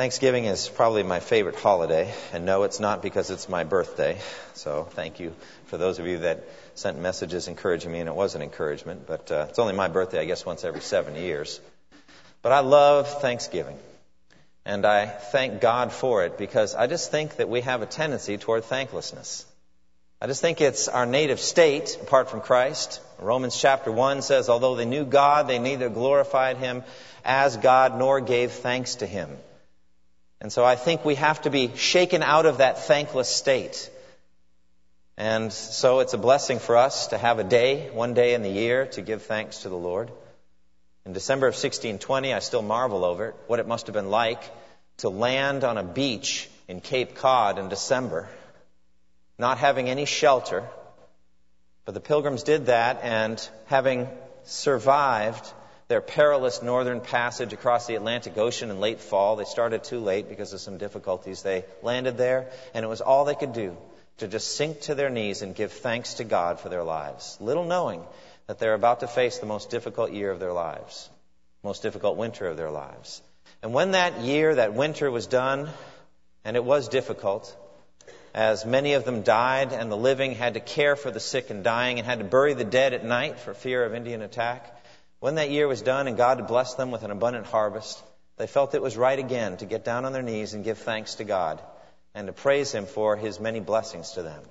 Thanksgiving is probably my favorite holiday, and no, it's not because it's my birthday. So thank you for those of you that sent messages encouraging me, and it was an encouragement. But uh, it's only my birthday, I guess, once every seven years. But I love Thanksgiving, and I thank God for it because I just think that we have a tendency toward thanklessness. I just think it's our native state apart from Christ. Romans chapter 1 says, Although they knew God, they neither glorified Him as God nor gave thanks to Him. And so I think we have to be shaken out of that thankless state. And so it's a blessing for us to have a day, one day in the year, to give thanks to the Lord. In December of 1620, I still marvel over it, what it must have been like to land on a beach in Cape Cod in December, not having any shelter. But the pilgrims did that, and having survived their perilous northern passage across the Atlantic Ocean in late fall. They started too late because of some difficulties. They landed there, and it was all they could do to just sink to their knees and give thanks to God for their lives, little knowing that they're about to face the most difficult year of their lives, most difficult winter of their lives. And when that year, that winter was done, and it was difficult, as many of them died and the living had to care for the sick and dying and had to bury the dead at night for fear of Indian attack, when that year was done and God had blessed them with an abundant harvest, they felt it was right again to get down on their knees and give thanks to God and to praise Him for His many blessings to them.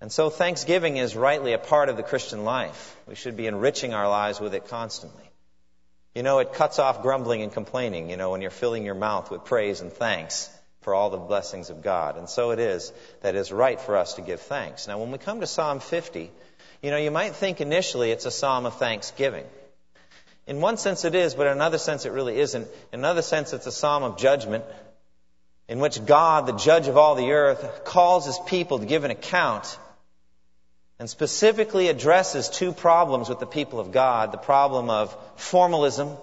And so Thanksgiving is rightly a part of the Christian life. We should be enriching our lives with it constantly. You know, it cuts off grumbling and complaining, you know, when you're filling your mouth with praise and thanks for all the blessings of God. And so it is that it is right for us to give thanks. Now, when we come to Psalm 50, you know, you might think initially it's a psalm of thanksgiving. In one sense it is, but in another sense it really isn't. In another sense it's a psalm of judgment in which God, the judge of all the earth, calls his people to give an account and specifically addresses two problems with the people of God the problem of formalism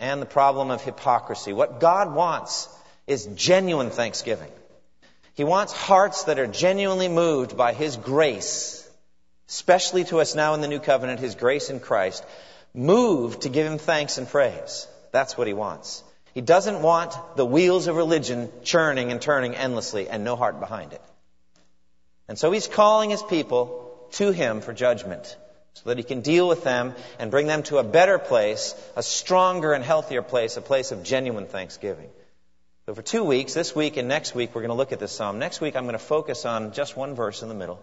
and the problem of hypocrisy. What God wants is genuine thanksgiving. He wants hearts that are genuinely moved by His grace, especially to us now in the new covenant, His grace in Christ, moved to give him thanks and praise. That's what he wants. He doesn't want the wheels of religion churning and turning endlessly and no heart behind it. And so he's calling his people to him for judgment so that he can deal with them and bring them to a better place, a stronger and healthier place, a place of genuine thanksgiving. So for two weeks, this week and next week, we're going to look at this psalm. Next week, I'm going to focus on just one verse in the middle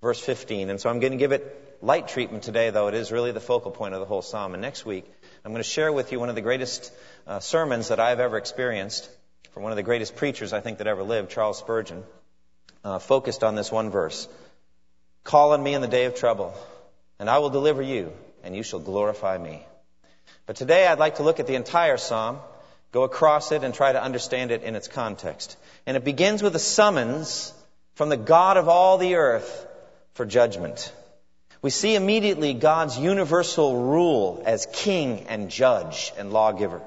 verse 15. And so I'm going to give it light treatment today, though it is really the focal point of the whole psalm. And next week, I'm going to share with you one of the greatest uh, sermons that I've ever experienced from one of the greatest preachers I think that ever lived, Charles Spurgeon, uh, focused on this one verse. Call on me in the day of trouble, and I will deliver you, and you shall glorify me. But today I'd like to look at the entire psalm, go across it, and try to understand it in its context. And it begins with a summons from the God of all the earth for judgment. We see immediately God's universal rule as king and judge and lawgiver.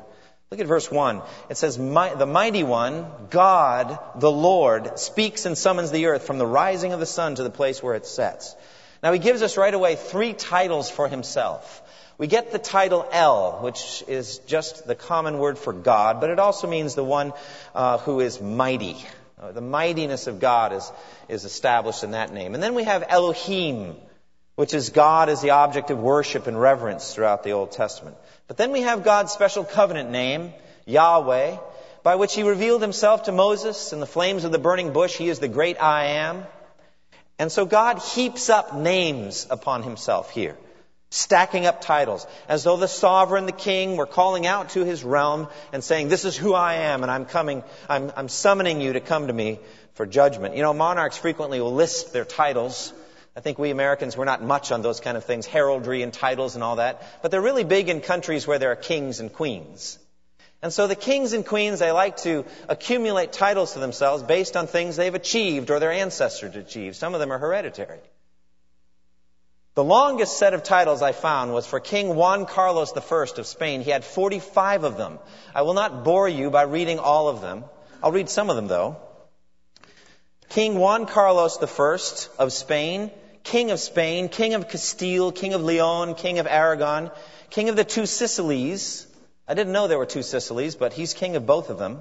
Look at verse 1. It says, The mighty one, God, the Lord, speaks and summons the earth from the rising of the sun to the place where it sets. Now he gives us right away three titles for himself. We get the title El, which is just the common word for God, but it also means the one uh, who is mighty. Uh, the mightiness of God is, is established in that name. And then we have Elohim, which is God as the object of worship and reverence throughout the Old Testament. But then we have God's special covenant name, Yahweh, by which he revealed himself to Moses in the flames of the burning bush. He is the great I am. And so God heaps up names upon himself here stacking up titles, as though the sovereign, the king, were calling out to his realm and saying, This is who I am, and I'm coming, I'm, I'm summoning you to come to me for judgment. You know, monarchs frequently will list their titles. I think we Americans, we're not much on those kind of things, heraldry and titles and all that. But they're really big in countries where there are kings and queens. And so the kings and queens, they like to accumulate titles to themselves based on things they've achieved or their ancestors achieved. Some of them are hereditary. The longest set of titles I found was for King Juan Carlos I of Spain. He had 45 of them. I will not bore you by reading all of them. I'll read some of them though. King Juan Carlos I of Spain, King of Spain, King of Castile, King of Leon, King of Aragon, King of the two Sicilies. I didn't know there were two Sicilies, but he's king of both of them.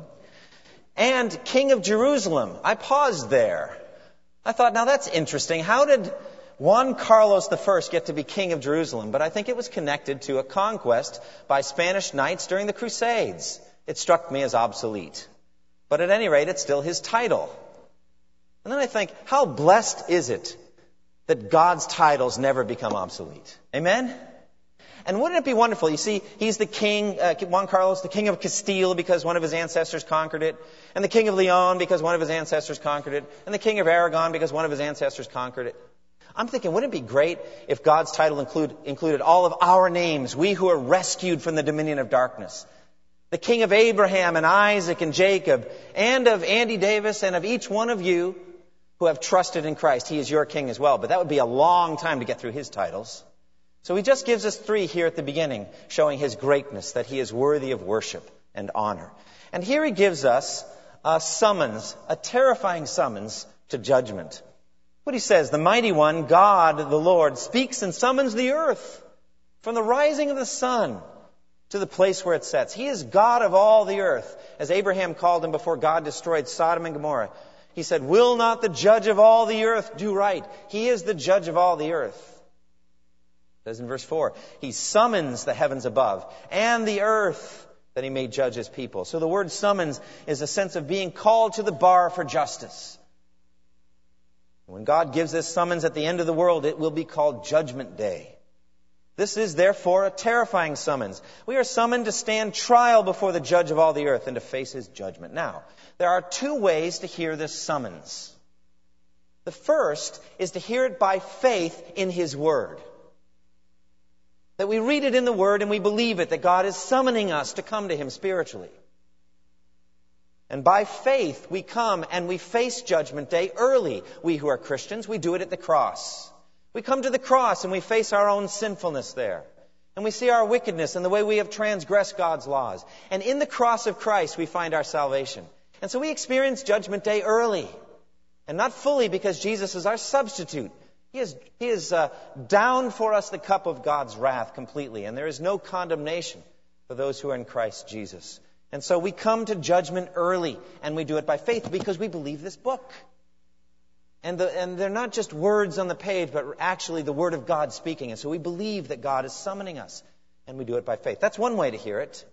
And King of Jerusalem. I paused there. I thought, now that's interesting. How did Juan Carlos I get to be king of Jerusalem, but I think it was connected to a conquest by Spanish knights during the Crusades. It struck me as obsolete. But at any rate, it's still his title. And then I think, how blessed is it that God's titles never become obsolete? Amen? And wouldn't it be wonderful? You see, he's the king, uh, Juan Carlos, the king of Castile because one of his ancestors conquered it, and the king of Leon because one of his ancestors conquered it, and the king of Aragon because one of his ancestors conquered it. I'm thinking, wouldn't it be great if God's title include, included all of our names, we who are rescued from the dominion of darkness? The King of Abraham and Isaac and Jacob, and of Andy Davis and of each one of you who have trusted in Christ. He is your King as well, but that would be a long time to get through his titles. So he just gives us three here at the beginning, showing his greatness, that he is worthy of worship and honor. And here he gives us a summons, a terrifying summons to judgment. What he says, the mighty one, God, the Lord, speaks and summons the earth from the rising of the sun to the place where it sets. He is God of all the earth. As Abraham called him before God destroyed Sodom and Gomorrah, he said, Will not the judge of all the earth do right? He is the judge of all the earth. It says in verse 4, He summons the heavens above and the earth that He may judge His people. So the word summons is a sense of being called to the bar for justice. When God gives this summons at the end of the world, it will be called Judgment Day. This is therefore a terrifying summons. We are summoned to stand trial before the judge of all the earth and to face his judgment. Now, there are two ways to hear this summons. The first is to hear it by faith in his word. That we read it in the word and we believe it, that God is summoning us to come to him spiritually. And by faith, we come and we face Judgment Day early. We who are Christians, we do it at the cross. We come to the cross and we face our own sinfulness there. And we see our wickedness and the way we have transgressed God's laws. And in the cross of Christ, we find our salvation. And so we experience Judgment Day early. And not fully because Jesus is our substitute. He is, he is uh, down for us the cup of God's wrath completely. And there is no condemnation for those who are in Christ Jesus. And so we come to judgment early, and we do it by faith because we believe this book. And, the, and they're not just words on the page, but actually the Word of God speaking. And so we believe that God is summoning us, and we do it by faith. That's one way to hear it.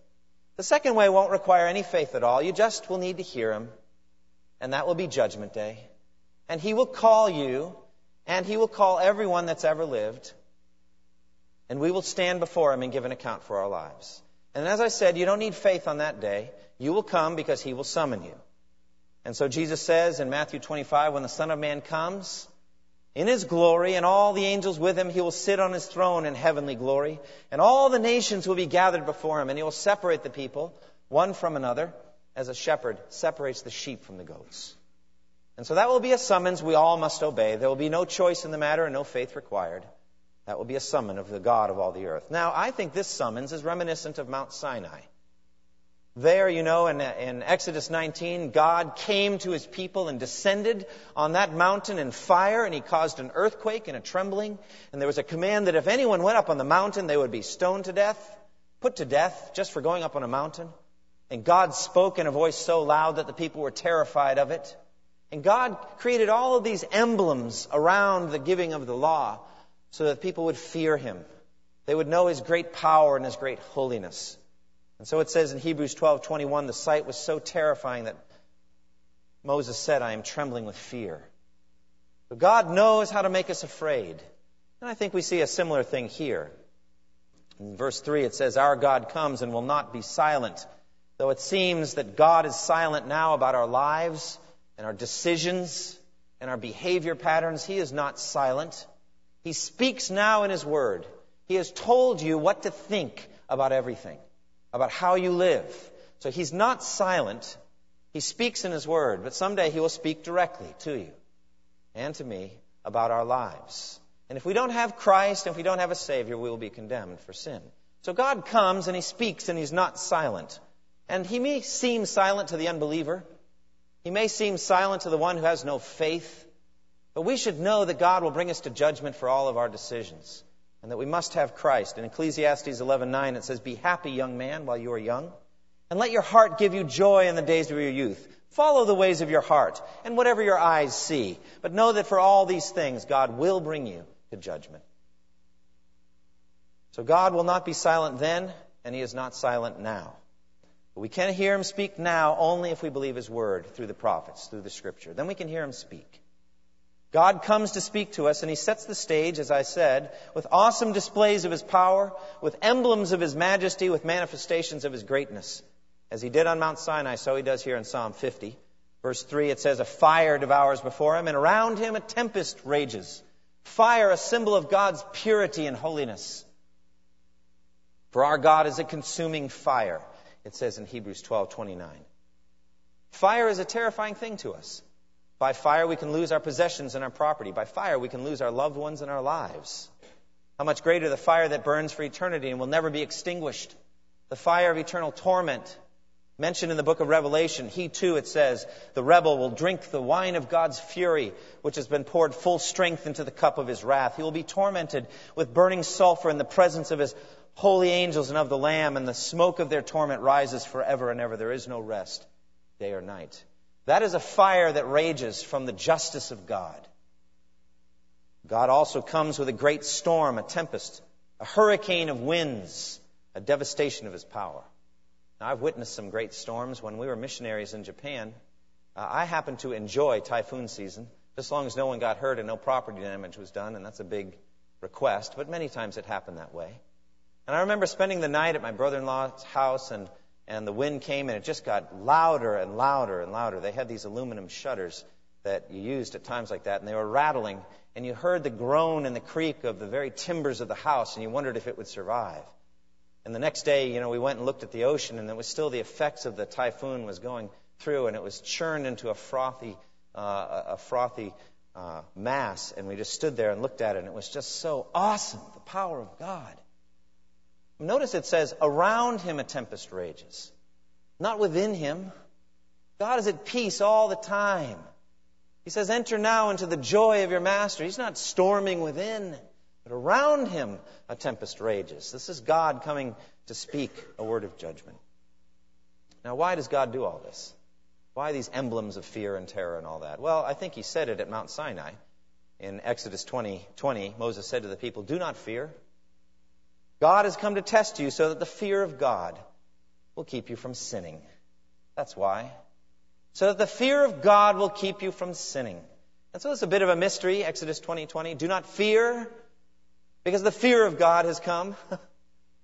The second way won't require any faith at all. You just will need to hear Him, and that will be Judgment Day. And He will call you, and He will call everyone that's ever lived, and we will stand before Him and give an account for our lives. And as I said, you don't need faith on that day. You will come because he will summon you. And so Jesus says in Matthew 25, when the Son of Man comes, in his glory and all the angels with him, he will sit on his throne in heavenly glory, and all the nations will be gathered before him, and he will separate the people, one from another, as a shepherd separates the sheep from the goats. And so that will be a summons we all must obey. There will be no choice in the matter and no faith required. That will be a summon of the God of all the earth. Now, I think this summons is reminiscent of Mount Sinai. There, you know, in, in, Exodus 19, God came to his people and descended on that mountain in fire, and he caused an earthquake and a trembling. And there was a command that if anyone went up on the mountain, they would be stoned to death, put to death, just for going up on a mountain. And God spoke in a voice so loud that the people were terrified of it. And God created all of these emblems around the giving of the law so that people would fear him. They would know his great power and his great holiness. And so it says in Hebrews 12:21 the sight was so terrifying that Moses said, "I am trembling with fear." But God knows how to make us afraid. And I think we see a similar thing here. In verse 3 it says, "Our God comes and will not be silent." Though it seems that God is silent now about our lives and our decisions and our behavior patterns, he is not silent. He speaks now in His Word. He has told you what to think about everything, about how you live. So He's not silent. He speaks in His Word, but someday He will speak directly to you and to me about our lives. And if we don't have Christ, and if we don't have a Savior, we will be condemned for sin. So God comes and He speaks and He's not silent. And He may seem silent to the unbeliever. He may seem silent to the one who has no faith. But we should know that God will bring us to judgment for all of our decisions. And that we must have Christ. In Ecclesiastes 11:9 it says, "Be happy, young man, while you are young, and let your heart give you joy in the days of your youth. Follow the ways of your heart, and whatever your eyes see. But know that for all these things God will bring you to judgment." So God will not be silent then, and He is not silent now. But we can hear Him speak now only if we believe His word through the prophets, through the Scripture. Then we can hear Him speak. God comes to speak to us, and He sets the stage, as I said, with awesome displays of His power, with emblems of His majesty, with manifestations of His greatness. As He did on Mount Sinai, so He does here in Psalm 50. Verse 3, it says, A fire devours before Him, and around Him a tempest rages. Fire, a symbol of God's purity and holiness. For our God is a consuming fire, it says in Hebrews 12:29. Fire is a terrifying thing to us. By fire we can lose our possessions and our property. By fire we can lose our loved ones and our lives. How much greater the fire that burns for eternity and will never be extinguished. The fire of eternal torment mentioned in the book of Revelation. He too, it says, the rebel will drink the wine of God's fury, which has been poured full strength into the cup of his wrath. He will be tormented with burning sulfur in the presence of his holy angels and of the Lamb, and the smoke of their torment rises forever and ever. There is no rest, day or night. That is a fire that rages from the justice of God. God also comes with a great storm, a tempest, a hurricane of winds, a devastation of his power. Now, I've witnessed some great storms when we were missionaries in Japan. Uh, I happen to enjoy typhoon season, as long as no one got hurt and no property damage was done, and that's a big request, but many times it happened that way. And I remember spending the night at my brother-in-law's house, and, and the wind came, and it just got louder and louder and louder. They had these aluminum shutters that you used at times like that, and they were rattling, and you heard the groan and the creak of the very timbers of the house, and you wondered if it would survive. And the next day, you know, we went and looked at the ocean, and it was still the effects of the typhoon was going through, and it was churned into a frothy, uh, a frothy uh, mass, and we just stood there and looked at it, and it was just so awesome, the power of God. Notice it says, around him a tempest rages, not within him. God is at peace all the time. He says, enter now into the joy of your master. He's not storming within, but around him a tempest rages. This is God coming to speak a word of judgment. Now, why does God do all this? Why these emblems of fear and terror and all that? Well, I think he said it at Mount Sinai. In Exodus 20, 20, Moses said to the people, Do not fear. God has come to test you so that the fear of God will keep you from sinning. That's why. So that the fear of God will keep you from sinning. And so it's a bit of a mystery, Exodus 20:20. 20. Do not fear, because the fear of God has come.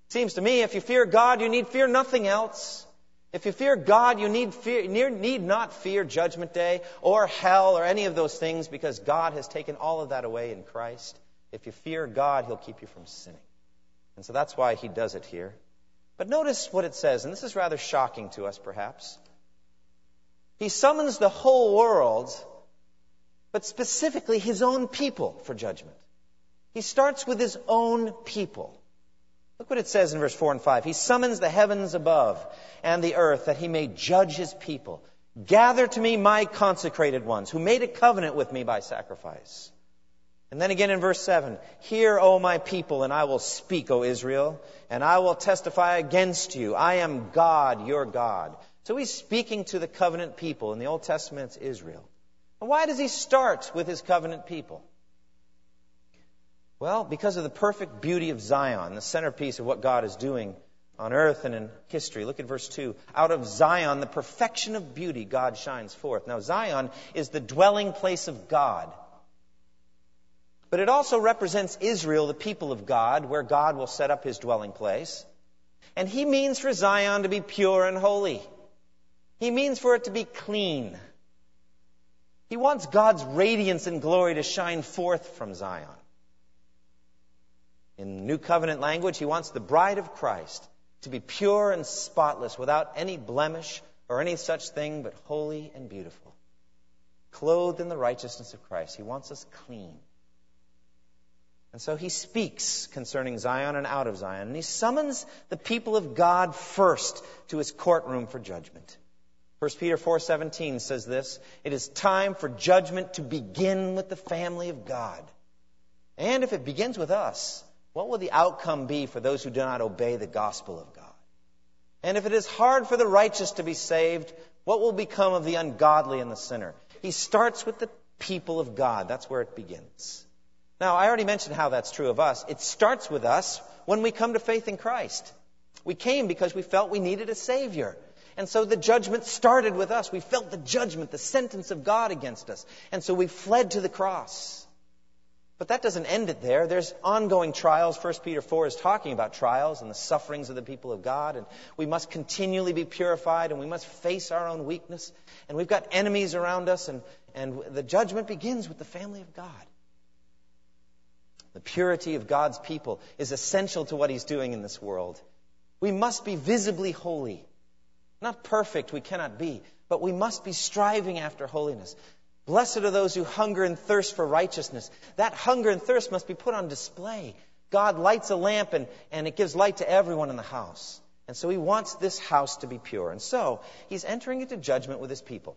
Seems to me, if you fear God, you need fear nothing else. If you fear God, you need, fear, need not fear Judgment Day or hell or any of those things because God has taken all of that away in Christ. If you fear God, He'll keep you from sinning. And so that's why he does it here. But notice what it says, and this is rather shocking to us perhaps. He summons the whole world, but specifically his own people for judgment. He starts with his own people. Look what it says in verse 4 and 5. He summons the heavens above and the earth that he may judge his people. Gather to me my consecrated ones who made a covenant with me by sacrifice. And then again in verse 7 Hear, O my people, and I will speak, O Israel, and I will testify against you. I am God, your God. So he's speaking to the covenant people. In the Old Testament, it's Israel. And why does he start with his covenant people? Well, because of the perfect beauty of Zion, the centerpiece of what God is doing on earth and in history. Look at verse 2. Out of Zion, the perfection of beauty, God shines forth. Now, Zion is the dwelling place of God. But it also represents Israel, the people of God, where God will set up his dwelling place. And he means for Zion to be pure and holy. He means for it to be clean. He wants God's radiance and glory to shine forth from Zion. In New Covenant language, he wants the bride of Christ to be pure and spotless, without any blemish or any such thing, but holy and beautiful. Clothed in the righteousness of Christ. He wants us clean. And so he speaks concerning Zion and out of Zion, and he summons the people of God first to his courtroom for judgment. 1 Peter 4:17 says this, it is time for judgment to begin with the family of God. And if it begins with us, what will the outcome be for those who do not obey the gospel of God? And if it is hard for the righteous to be saved, what will become of the ungodly and the sinner? He starts with the people of God. That's where it begins. Now, I already mentioned how that's true of us. It starts with us when we come to faith in Christ. We came because we felt we needed a Savior. And so the judgment started with us. We felt the judgment, the sentence of God against us. And so we fled to the cross. But that doesn't end it there. There's ongoing trials. 1 Peter 4 is talking about trials and the sufferings of the people of God. And we must continually be purified and we must face our own weakness. And we've got enemies around us. And, and the judgment begins with the family of God. The purity of God's people is essential to what He's doing in this world. We must be visibly holy. Not perfect, we cannot be, but we must be striving after holiness. Blessed are those who hunger and thirst for righteousness. That hunger and thirst must be put on display. God lights a lamp and, and it gives light to everyone in the house. And so he wants this house to be pure. And so he's entering into judgment with his people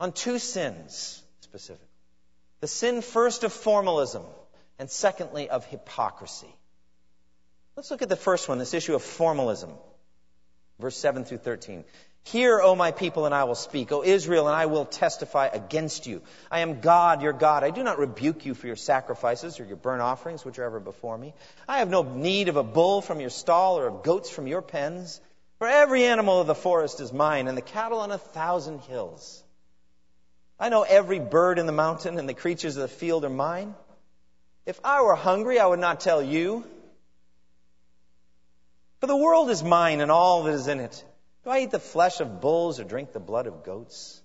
on two sins specifically. The sin first of formalism and secondly, of hypocrisy. Let's look at the first one, this issue of formalism. Verse 7 through 13. Hear, O my people, and I will speak. O Israel, and I will testify against you. I am God, your God. I do not rebuke you for your sacrifices or your burnt offerings, which are ever before me. I have no need of a bull from your stall or of goats from your pens. For every animal of the forest is mine, and the cattle on a thousand hills. I know every bird in the mountain, and the creatures of the field are mine. If I were hungry, I would not tell you. For the world is mine and all that is in it. Do I eat the flesh of bulls or drink the blood of goats?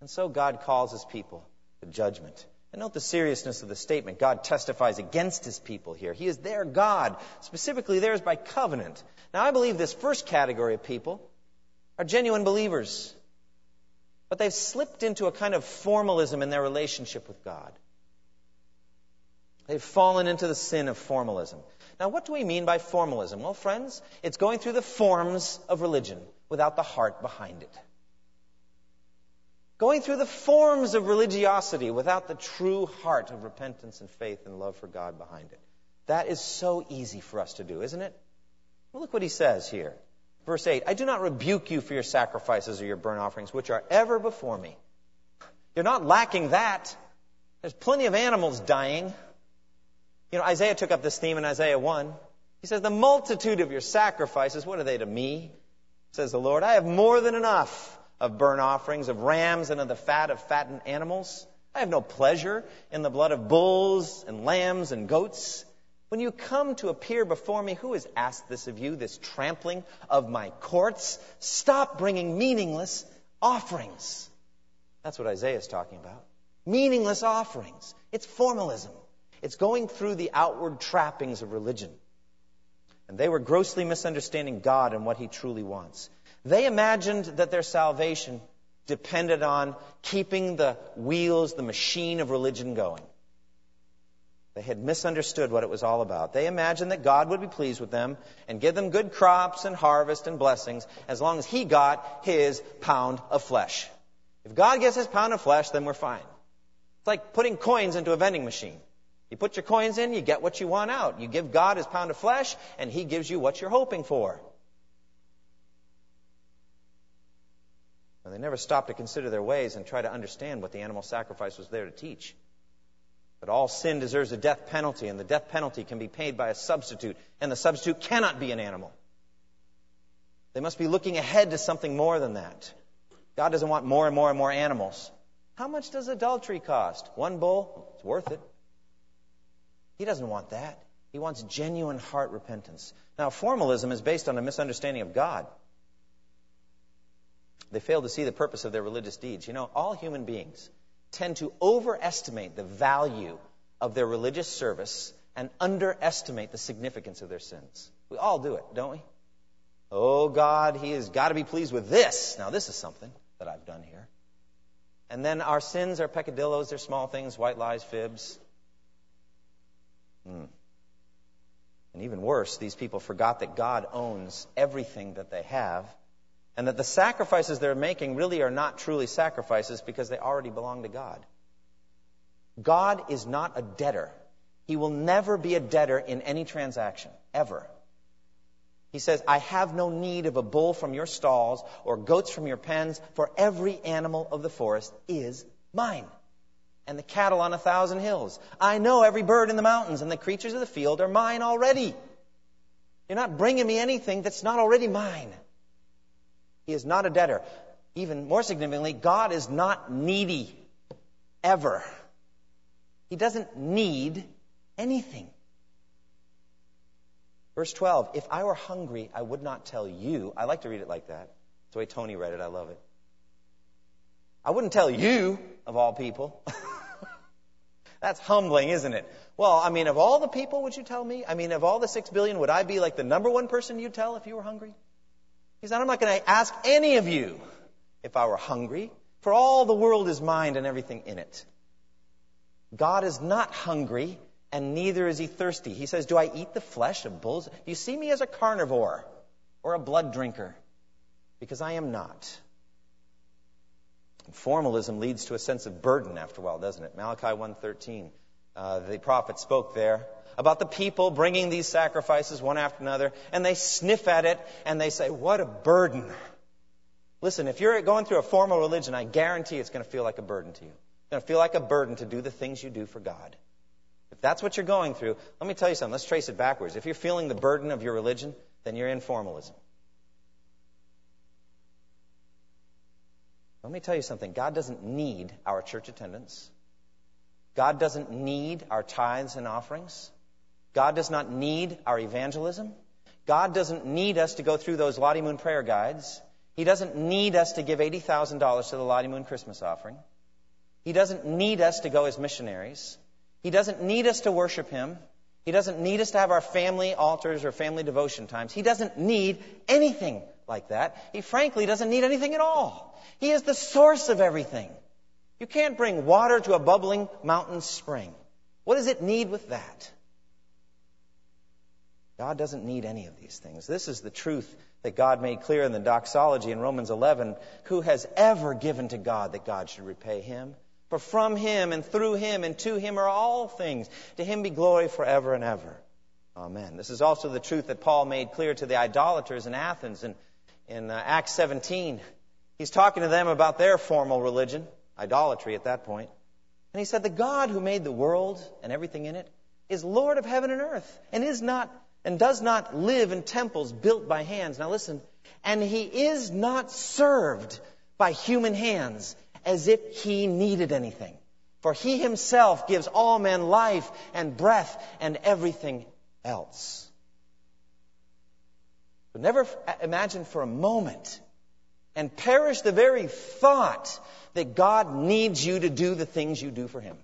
And so God calls his people to judgment. And note the seriousness of the statement. God testifies against his people here. He is their God, specifically theirs by covenant. Now, I believe this first category of people are genuine believers, but they've slipped into a kind of formalism in their relationship with God. They've fallen into the sin of formalism. Now, what do we mean by formalism? Well, friends, it's going through the forms of religion without the heart behind it. Going through the forms of religiosity without the true heart of repentance and faith and love for God behind it. That is so easy for us to do, isn't it? Well, look what he says here. Verse 8 I do not rebuke you for your sacrifices or your burnt offerings, which are ever before me. You're not lacking that. There's plenty of animals dying. You know, Isaiah took up this theme in Isaiah 1. He says, The multitude of your sacrifices, what are they to me? Says the Lord, I have more than enough of burnt offerings, of rams, and of the fat of fattened animals. I have no pleasure in the blood of bulls and lambs and goats. When you come to appear before me, who has asked this of you, this trampling of my courts? Stop bringing meaningless offerings. That's what Isaiah is talking about. Meaningless offerings. It's formalism. It's going through the outward trappings of religion. And they were grossly misunderstanding God and what He truly wants. They imagined that their salvation depended on keeping the wheels, the machine of religion going. They had misunderstood what it was all about. They imagined that God would be pleased with them and give them good crops and harvest and blessings as long as He got His pound of flesh. If God gets His pound of flesh, then we're fine. It's like putting coins into a vending machine. You put your coins in, you get what you want out. You give God his pound of flesh, and he gives you what you're hoping for. And they never stopped to consider their ways and try to understand what the animal sacrifice was there to teach. But all sin deserves a death penalty, and the death penalty can be paid by a substitute, and the substitute cannot be an animal. They must be looking ahead to something more than that. God doesn't want more and more and more animals. How much does adultery cost? One bull? It's worth it. He doesn't want that. He wants genuine heart repentance. Now, formalism is based on a misunderstanding of God. They fail to see the purpose of their religious deeds. You know, all human beings tend to overestimate the value of their religious service and underestimate the significance of their sins. We all do it, don't we? Oh, God, He has got to be pleased with this. Now, this is something that I've done here. And then our sins are peccadillos, they're small things, white lies, fibs. Hmm. And even worse, these people forgot that God owns everything that they have, and that the sacrifices they're making really are not truly sacrifices because they already belong to God. God is not a debtor. He will never be a debtor in any transaction, ever. He says, I have no need of a bull from your stalls or goats from your pens, for every animal of the forest is mine. And the cattle on a thousand hills. I know every bird in the mountains, and the creatures of the field are mine already. You're not bringing me anything that's not already mine. He is not a debtor. Even more significantly, God is not needy. Ever. He doesn't need anything. Verse 12, if I were hungry, I would not tell you. I like to read it like that. It's the way Tony read it. I love it. I wouldn't tell you, of all people. That's humbling, isn't it? Well, I mean, of all the people, would you tell me? I mean, of all the six billion, would I be like the number one person you'd tell if you were hungry? He said, I'm not going to ask any of you if I were hungry, for all the world is mine and everything in it. God is not hungry and neither is he thirsty. He says, Do I eat the flesh of bulls? Do you see me as a carnivore or a blood drinker? Because I am not. Formalism leads to a sense of burden after a while, doesn't it? Malachi 1.13, uh, the prophet spoke there about the people bringing these sacrifices one after another, and they sniff at it and they say, What a burden. Listen, if you're going through a formal religion, I guarantee it's going to feel like a burden to you. It's going to feel like a burden to do the things you do for God. If that's what you're going through, let me tell you something. Let's trace it backwards. If you're feeling the burden of your religion, then you're in formalism. Let me tell you something. God doesn't need our church attendance. God doesn't need our tithes and offerings. God does not need our evangelism. God doesn't need us to go through those Lottie Moon prayer guides. He doesn't need us to give $80,000 to the Lottie Moon Christmas offering. He doesn't need us to go as missionaries. He doesn't need us to worship Him. He doesn't need us to have our family altars or family devotion times. He doesn't need anything like that. He frankly doesn't need anything at all. He is the source of everything. You can't bring water to a bubbling mountain spring. What does it need with that? God doesn't need any of these things. This is the truth that God made clear in the doxology in Romans 11. Who has ever given to God that God should repay him? For from him and through him and to him are all things. To him be glory forever and ever. Amen. This is also the truth that Paul made clear to the idolaters in Athens in, in uh, Acts 17. He's talking to them about their formal religion, idolatry at that point. And he said, The God who made the world and everything in it is Lord of heaven and earth and is not and does not live in temples built by hands. Now listen, and he is not served by human hands as if he needed anything. For he himself gives all men life and breath and everything else. But never imagine for a moment and perish the very thought that God needs you to do the things you do for him.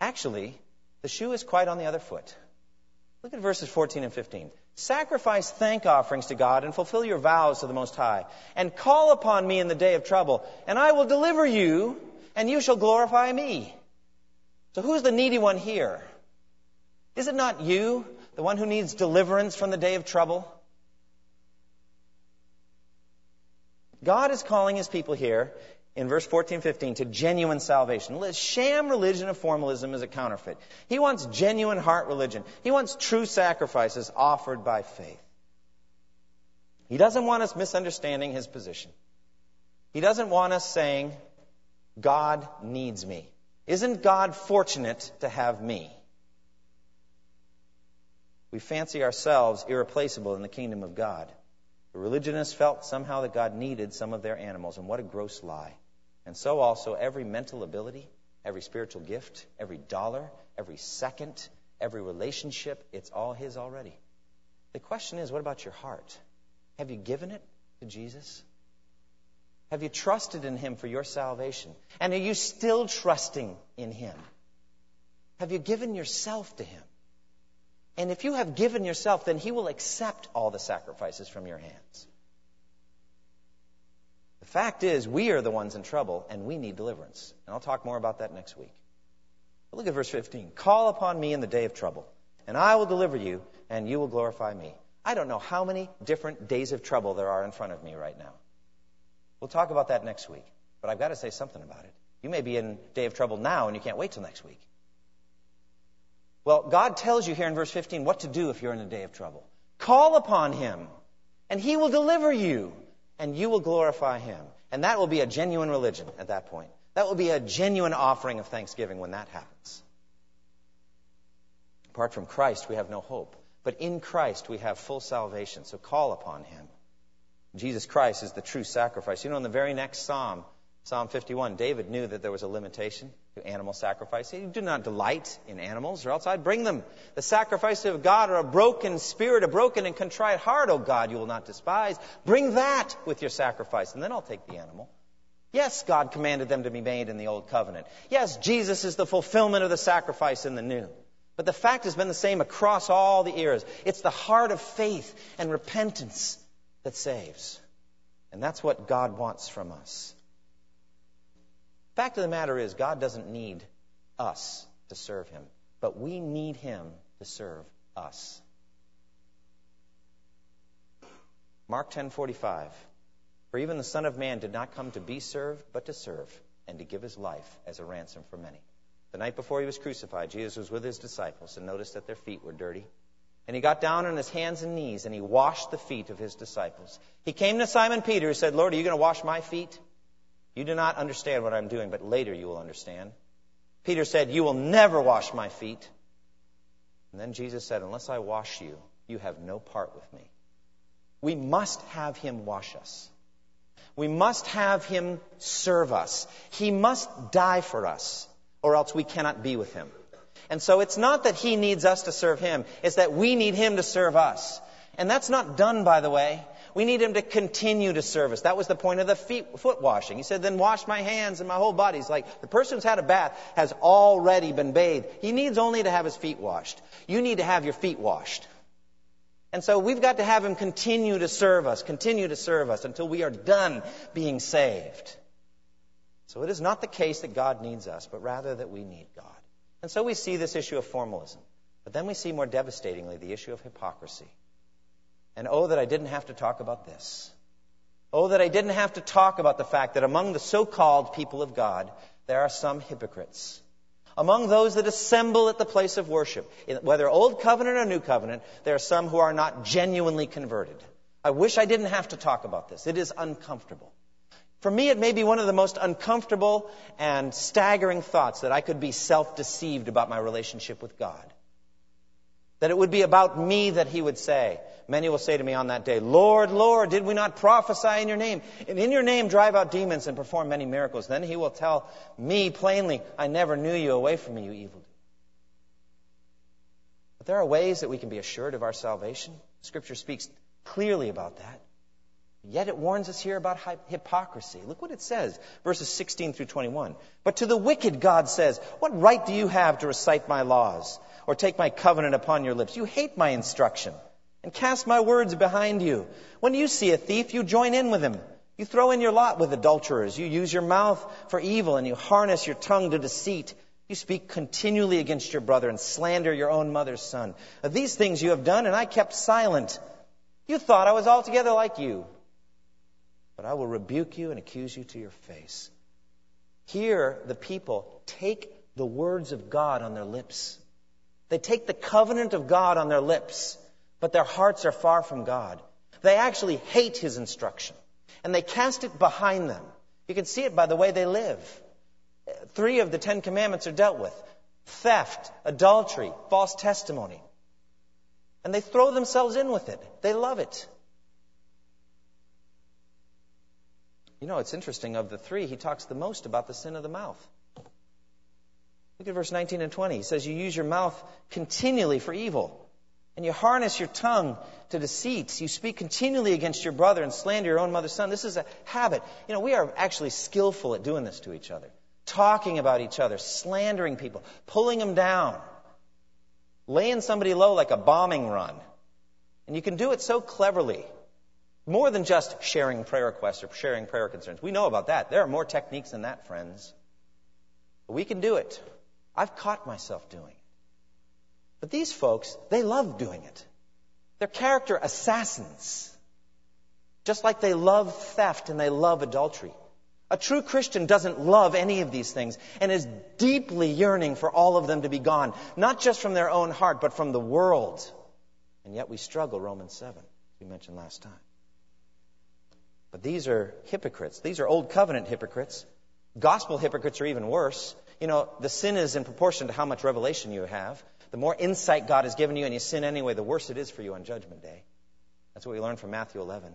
Actually, the shoe is quite on the other foot. Look at verses 14 and 15. Sacrifice thank offerings to God and fulfill your vows to the Most High. And call upon me in the day of trouble, and I will deliver you, and you shall glorify me. So who's the needy one here? Is it not you, the one who needs deliverance from the day of trouble? God is calling his people here in verse 14, 15 to genuine salvation. Sham religion of formalism is a counterfeit. He wants genuine heart religion. He wants true sacrifices offered by faith. He doesn't want us misunderstanding his position. He doesn't want us saying, God needs me. Isn't God fortunate to have me? We fancy ourselves irreplaceable in the kingdom of God. The religionists felt somehow that God needed some of their animals, and what a gross lie. And so also every mental ability, every spiritual gift, every dollar, every second, every relationship, it's all His already. The question is, what about your heart? Have you given it to Jesus? Have you trusted in Him for your salvation? And are you still trusting in Him? Have you given yourself to Him? And if you have given yourself, then He will accept all the sacrifices from your hands. The fact is, we are the ones in trouble and we need deliverance. And I'll talk more about that next week. But look at verse 15. Call upon me in the day of trouble, and I will deliver you, and you will glorify me. I don't know how many different days of trouble there are in front of me right now. We'll talk about that next week, but I've got to say something about it. You may be in day of trouble now, and you can't wait till next week. Well, God tells you here in verse 15 what to do if you're in a day of trouble. Call upon Him, and He will deliver you, and you will glorify Him. And that will be a genuine religion at that point. That will be a genuine offering of thanksgiving when that happens. Apart from Christ, we have no hope. But in Christ, we have full salvation. So call upon Him. Jesus Christ is the true sacrifice. You know, in the very next psalm, Psalm 51, David knew that there was a limitation to animal sacrifice. He did not delight in animals, or else I'd bring them. The sacrifice of God are a broken spirit, a broken and contrite heart, O God, you will not despise. Bring that with your sacrifice, and then I'll take the animal. Yes, God commanded them to be made in the Old Covenant. Yes, Jesus is the fulfillment of the sacrifice in the New. But the fact has been the same across all the eras. It's the heart of faith and repentance that saves. And that's what God wants from us. Fact of the matter is, God doesn't need us to serve Him, but we need Him to serve us. Mark 10:45 For even the son of man did not come to be served but to serve and to give his life as a ransom for many. The night before he was crucified Jesus was with his disciples and noticed that their feet were dirty. And he got down on his hands and knees and he washed the feet of his disciples. He came to Simon Peter and said, "Lord, are you going to wash my feet?" You do not understand what I'm doing, but later you will understand. Peter said, You will never wash my feet. And then Jesus said, Unless I wash you, you have no part with me. We must have him wash us. We must have him serve us. He must die for us, or else we cannot be with him. And so it's not that he needs us to serve him, it's that we need him to serve us. And that's not done, by the way, we need him to continue to serve us. That was the point of the feet, foot washing. He said, then wash my hands and my whole body. He's like, the person who's had a bath has already been bathed. He needs only to have his feet washed. You need to have your feet washed. And so we've got to have him continue to serve us, continue to serve us until we are done being saved. So it is not the case that God needs us, but rather that we need God. And so we see this issue of formalism. But then we see more devastatingly the issue of hypocrisy. And oh, that I didn't have to talk about this. Oh, that I didn't have to talk about the fact that among the so called people of God, there are some hypocrites. Among those that assemble at the place of worship, whether Old Covenant or New Covenant, there are some who are not genuinely converted. I wish I didn't have to talk about this. It is uncomfortable. For me, it may be one of the most uncomfortable and staggering thoughts that I could be self deceived about my relationship with God. That it would be about me that he would say. Many will say to me on that day, Lord, Lord, did we not prophesy in your name? And in your name drive out demons and perform many miracles. Then he will tell me plainly, I never knew you. Away from me, you evil. But there are ways that we can be assured of our salvation. Scripture speaks clearly about that. Yet it warns us here about hypocrisy. Look what it says, verses 16 through 21. But to the wicked, God says, What right do you have to recite my laws? or take my covenant upon your lips. You hate my instruction and cast my words behind you. When you see a thief, you join in with him. You throw in your lot with adulterers. You use your mouth for evil and you harness your tongue to deceit. You speak continually against your brother and slander your own mother's son. Of these things you have done, and I kept silent. You thought I was altogether like you. But I will rebuke you and accuse you to your face. Here, the people take the words of God on their lips they take the covenant of God on their lips, but their hearts are far from God. They actually hate His instruction, and they cast it behind them. You can see it by the way they live. Three of the Ten Commandments are dealt with theft, adultery, false testimony. And they throw themselves in with it. They love it. You know, it's interesting. Of the three, he talks the most about the sin of the mouth. Look at verse 19 and 20. He says, You use your mouth continually for evil, and you harness your tongue to deceit. You speak continually against your brother and slander your own mother's son. This is a habit. You know, we are actually skillful at doing this to each other, talking about each other, slandering people, pulling them down, laying somebody low like a bombing run. And you can do it so cleverly. More than just sharing prayer requests or sharing prayer concerns. We know about that. There are more techniques than that, friends. But we can do it. I've caught myself doing it. But these folks, they love doing it. They're character assassins. Just like they love theft and they love adultery. A true Christian doesn't love any of these things and is deeply yearning for all of them to be gone, not just from their own heart, but from the world. And yet we struggle, Romans 7, we mentioned last time. But these are hypocrites. These are old covenant hypocrites. Gospel hypocrites are even worse. You know, the sin is in proportion to how much revelation you have. The more insight God has given you and you sin anyway, the worse it is for you on Judgment Day. That's what we learn from Matthew 11.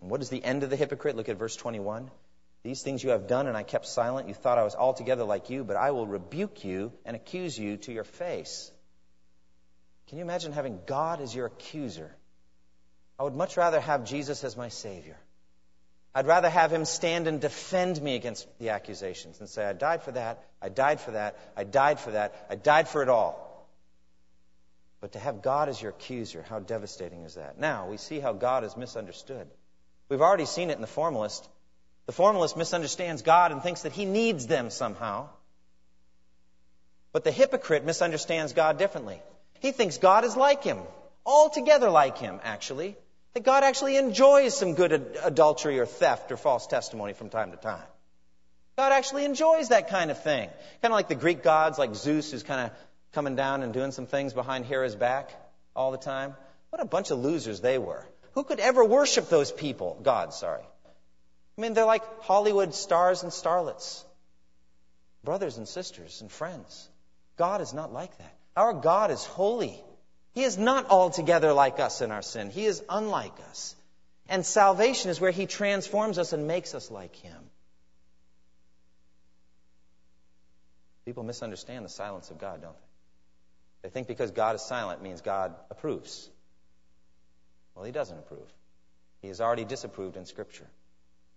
And what is the end of the hypocrite? Look at verse 21. These things you have done, and I kept silent. You thought I was altogether like you, but I will rebuke you and accuse you to your face. Can you imagine having God as your accuser? I would much rather have Jesus as my Savior. I'd rather have him stand and defend me against the accusations and say, I died for that, I died for that, I died for that, I died for it all. But to have God as your accuser, how devastating is that? Now, we see how God is misunderstood. We've already seen it in the formalist. The formalist misunderstands God and thinks that he needs them somehow. But the hypocrite misunderstands God differently. He thinks God is like him, altogether like him, actually. That God actually enjoys some good ad- adultery or theft or false testimony from time to time. God actually enjoys that kind of thing. Kind of like the Greek gods, like Zeus, who's kind of coming down and doing some things behind Hera's back all the time. What a bunch of losers they were. Who could ever worship those people? God, sorry. I mean, they're like Hollywood stars and starlets, brothers and sisters and friends. God is not like that. Our God is holy. He is not altogether like us in our sin. He is unlike us. And salvation is where He transforms us and makes us like Him. People misunderstand the silence of God, don't they? They think because God is silent means God approves. Well, he doesn't approve. He has already disapproved in Scripture,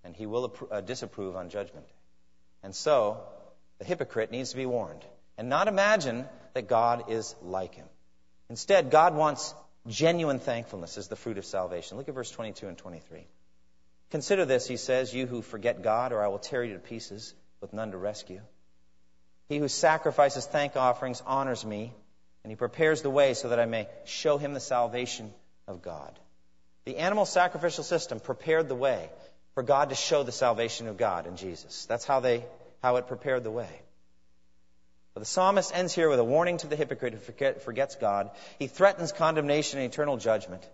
and he will appro- uh, disapprove on Judgment Day. And so, the hypocrite needs to be warned and not imagine that God is like him. Instead, God wants genuine thankfulness as the fruit of salvation. Look at verse 22 and 23. Consider this, he says, you who forget God, or I will tear you to pieces with none to rescue. He who sacrifices thank offerings honors me, and he prepares the way so that I may show him the salvation of God. The animal sacrificial system prepared the way for God to show the salvation of God in Jesus. That's how they how it prepared the way. But the psalmist ends here with a warning to the hypocrite who forget, forgets God. He threatens condemnation and eternal judgment.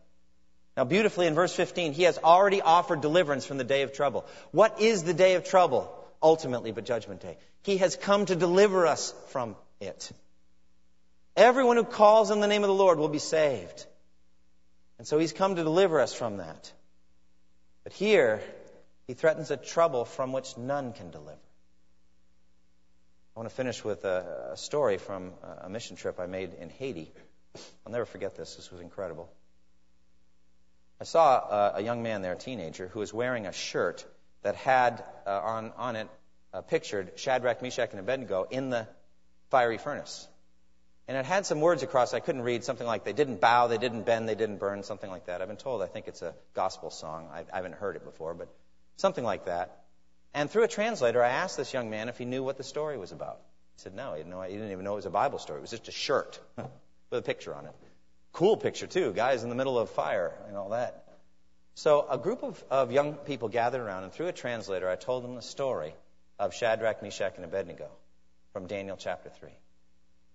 Now, beautifully in verse 15, he has already offered deliverance from the day of trouble. What is the day of trouble? Ultimately, but judgment day. He has come to deliver us from it. Everyone who calls on the name of the Lord will be saved. And so he's come to deliver us from that. But here, he threatens a trouble from which none can deliver. I want to finish with a, a story from a mission trip I made in Haiti. I'll never forget this. This was incredible. I saw a, a young man there, a teenager, who was wearing a shirt that had uh, on, on it uh, pictured Shadrach, Meshach, and Abednego in the fiery furnace. And it had some words across I couldn't read, something like they didn't bow, they didn't bend, they didn't burn, something like that. I've been told I think it's a gospel song. I, I haven't heard it before, but something like that. And through a translator, I asked this young man if he knew what the story was about. He said no, he didn't, he didn't even know it was a Bible story. It was just a shirt with a picture on it. Cool picture too, guys in the middle of fire and all that. So a group of, of young people gathered around, and through a translator, I told them the story of Shadrach, Meshach, and Abednego from Daniel chapter 3.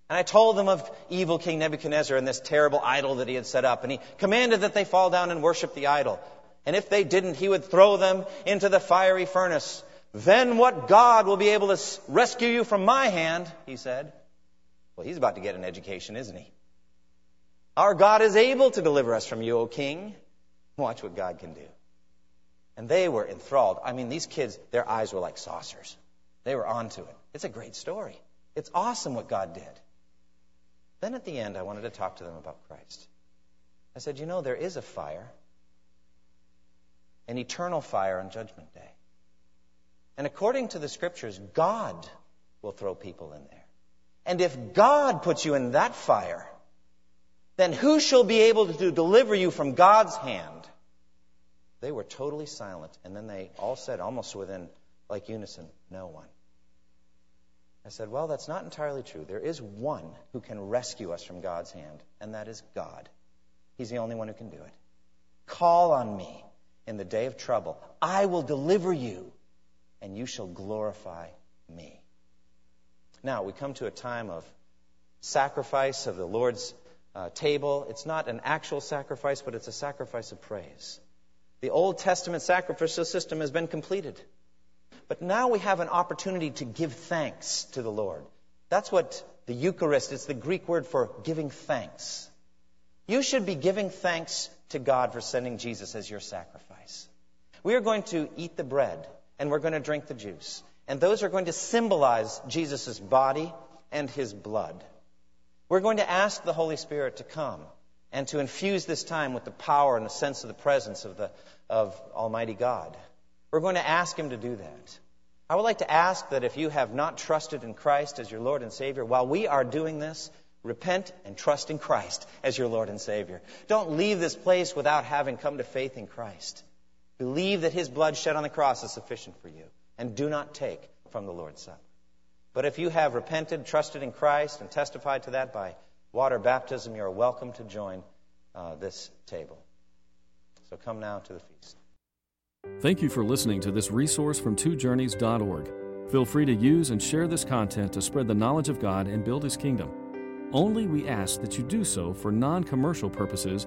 And I told them of evil King Nebuchadnezzar and this terrible idol that he had set up. And he commanded that they fall down and worship the idol. And if they didn't, he would throw them into the fiery furnace. Then what God will be able to rescue you from my hand, he said. Well, he's about to get an education, isn't he? Our God is able to deliver us from you, O king. Watch what God can do. And they were enthralled. I mean, these kids, their eyes were like saucers. They were onto it. It's a great story. It's awesome what God did. Then at the end, I wanted to talk to them about Christ. I said, You know, there is a fire, an eternal fire on Judgment Day. And according to the scriptures, God will throw people in there. And if God puts you in that fire, then who shall be able to deliver you from God's hand? They were totally silent, and then they all said, almost within like unison, No one. I said, Well, that's not entirely true. There is one who can rescue us from God's hand, and that is God. He's the only one who can do it. Call on me in the day of trouble. I will deliver you, and you shall glorify me. Now, we come to a time of sacrifice of the Lord's uh, table. It's not an actual sacrifice, but it's a sacrifice of praise. The Old Testament sacrificial system has been completed. But now we have an opportunity to give thanks to the Lord. That's what the Eucharist, it's the Greek word for giving thanks. You should be giving thanks to God for sending Jesus as your sacrifice. We are going to eat the bread and we're going to drink the juice. And those are going to symbolize Jesus' body and his blood. We're going to ask the Holy Spirit to come and to infuse this time with the power and the sense of the presence of, the, of Almighty God. We're going to ask Him to do that. I would like to ask that if you have not trusted in Christ as your Lord and Savior, while we are doing this, repent and trust in Christ as your Lord and Savior. Don't leave this place without having come to faith in Christ. Believe that His blood shed on the cross is sufficient for you, and do not take from the Lord's Supper. But if you have repented, trusted in Christ, and testified to that by water baptism, you are welcome to join uh, this table. So come now to the feast. Thank you for listening to this resource from twojourneys.org. Feel free to use and share this content to spread the knowledge of God and build His kingdom. Only we ask that you do so for non commercial purposes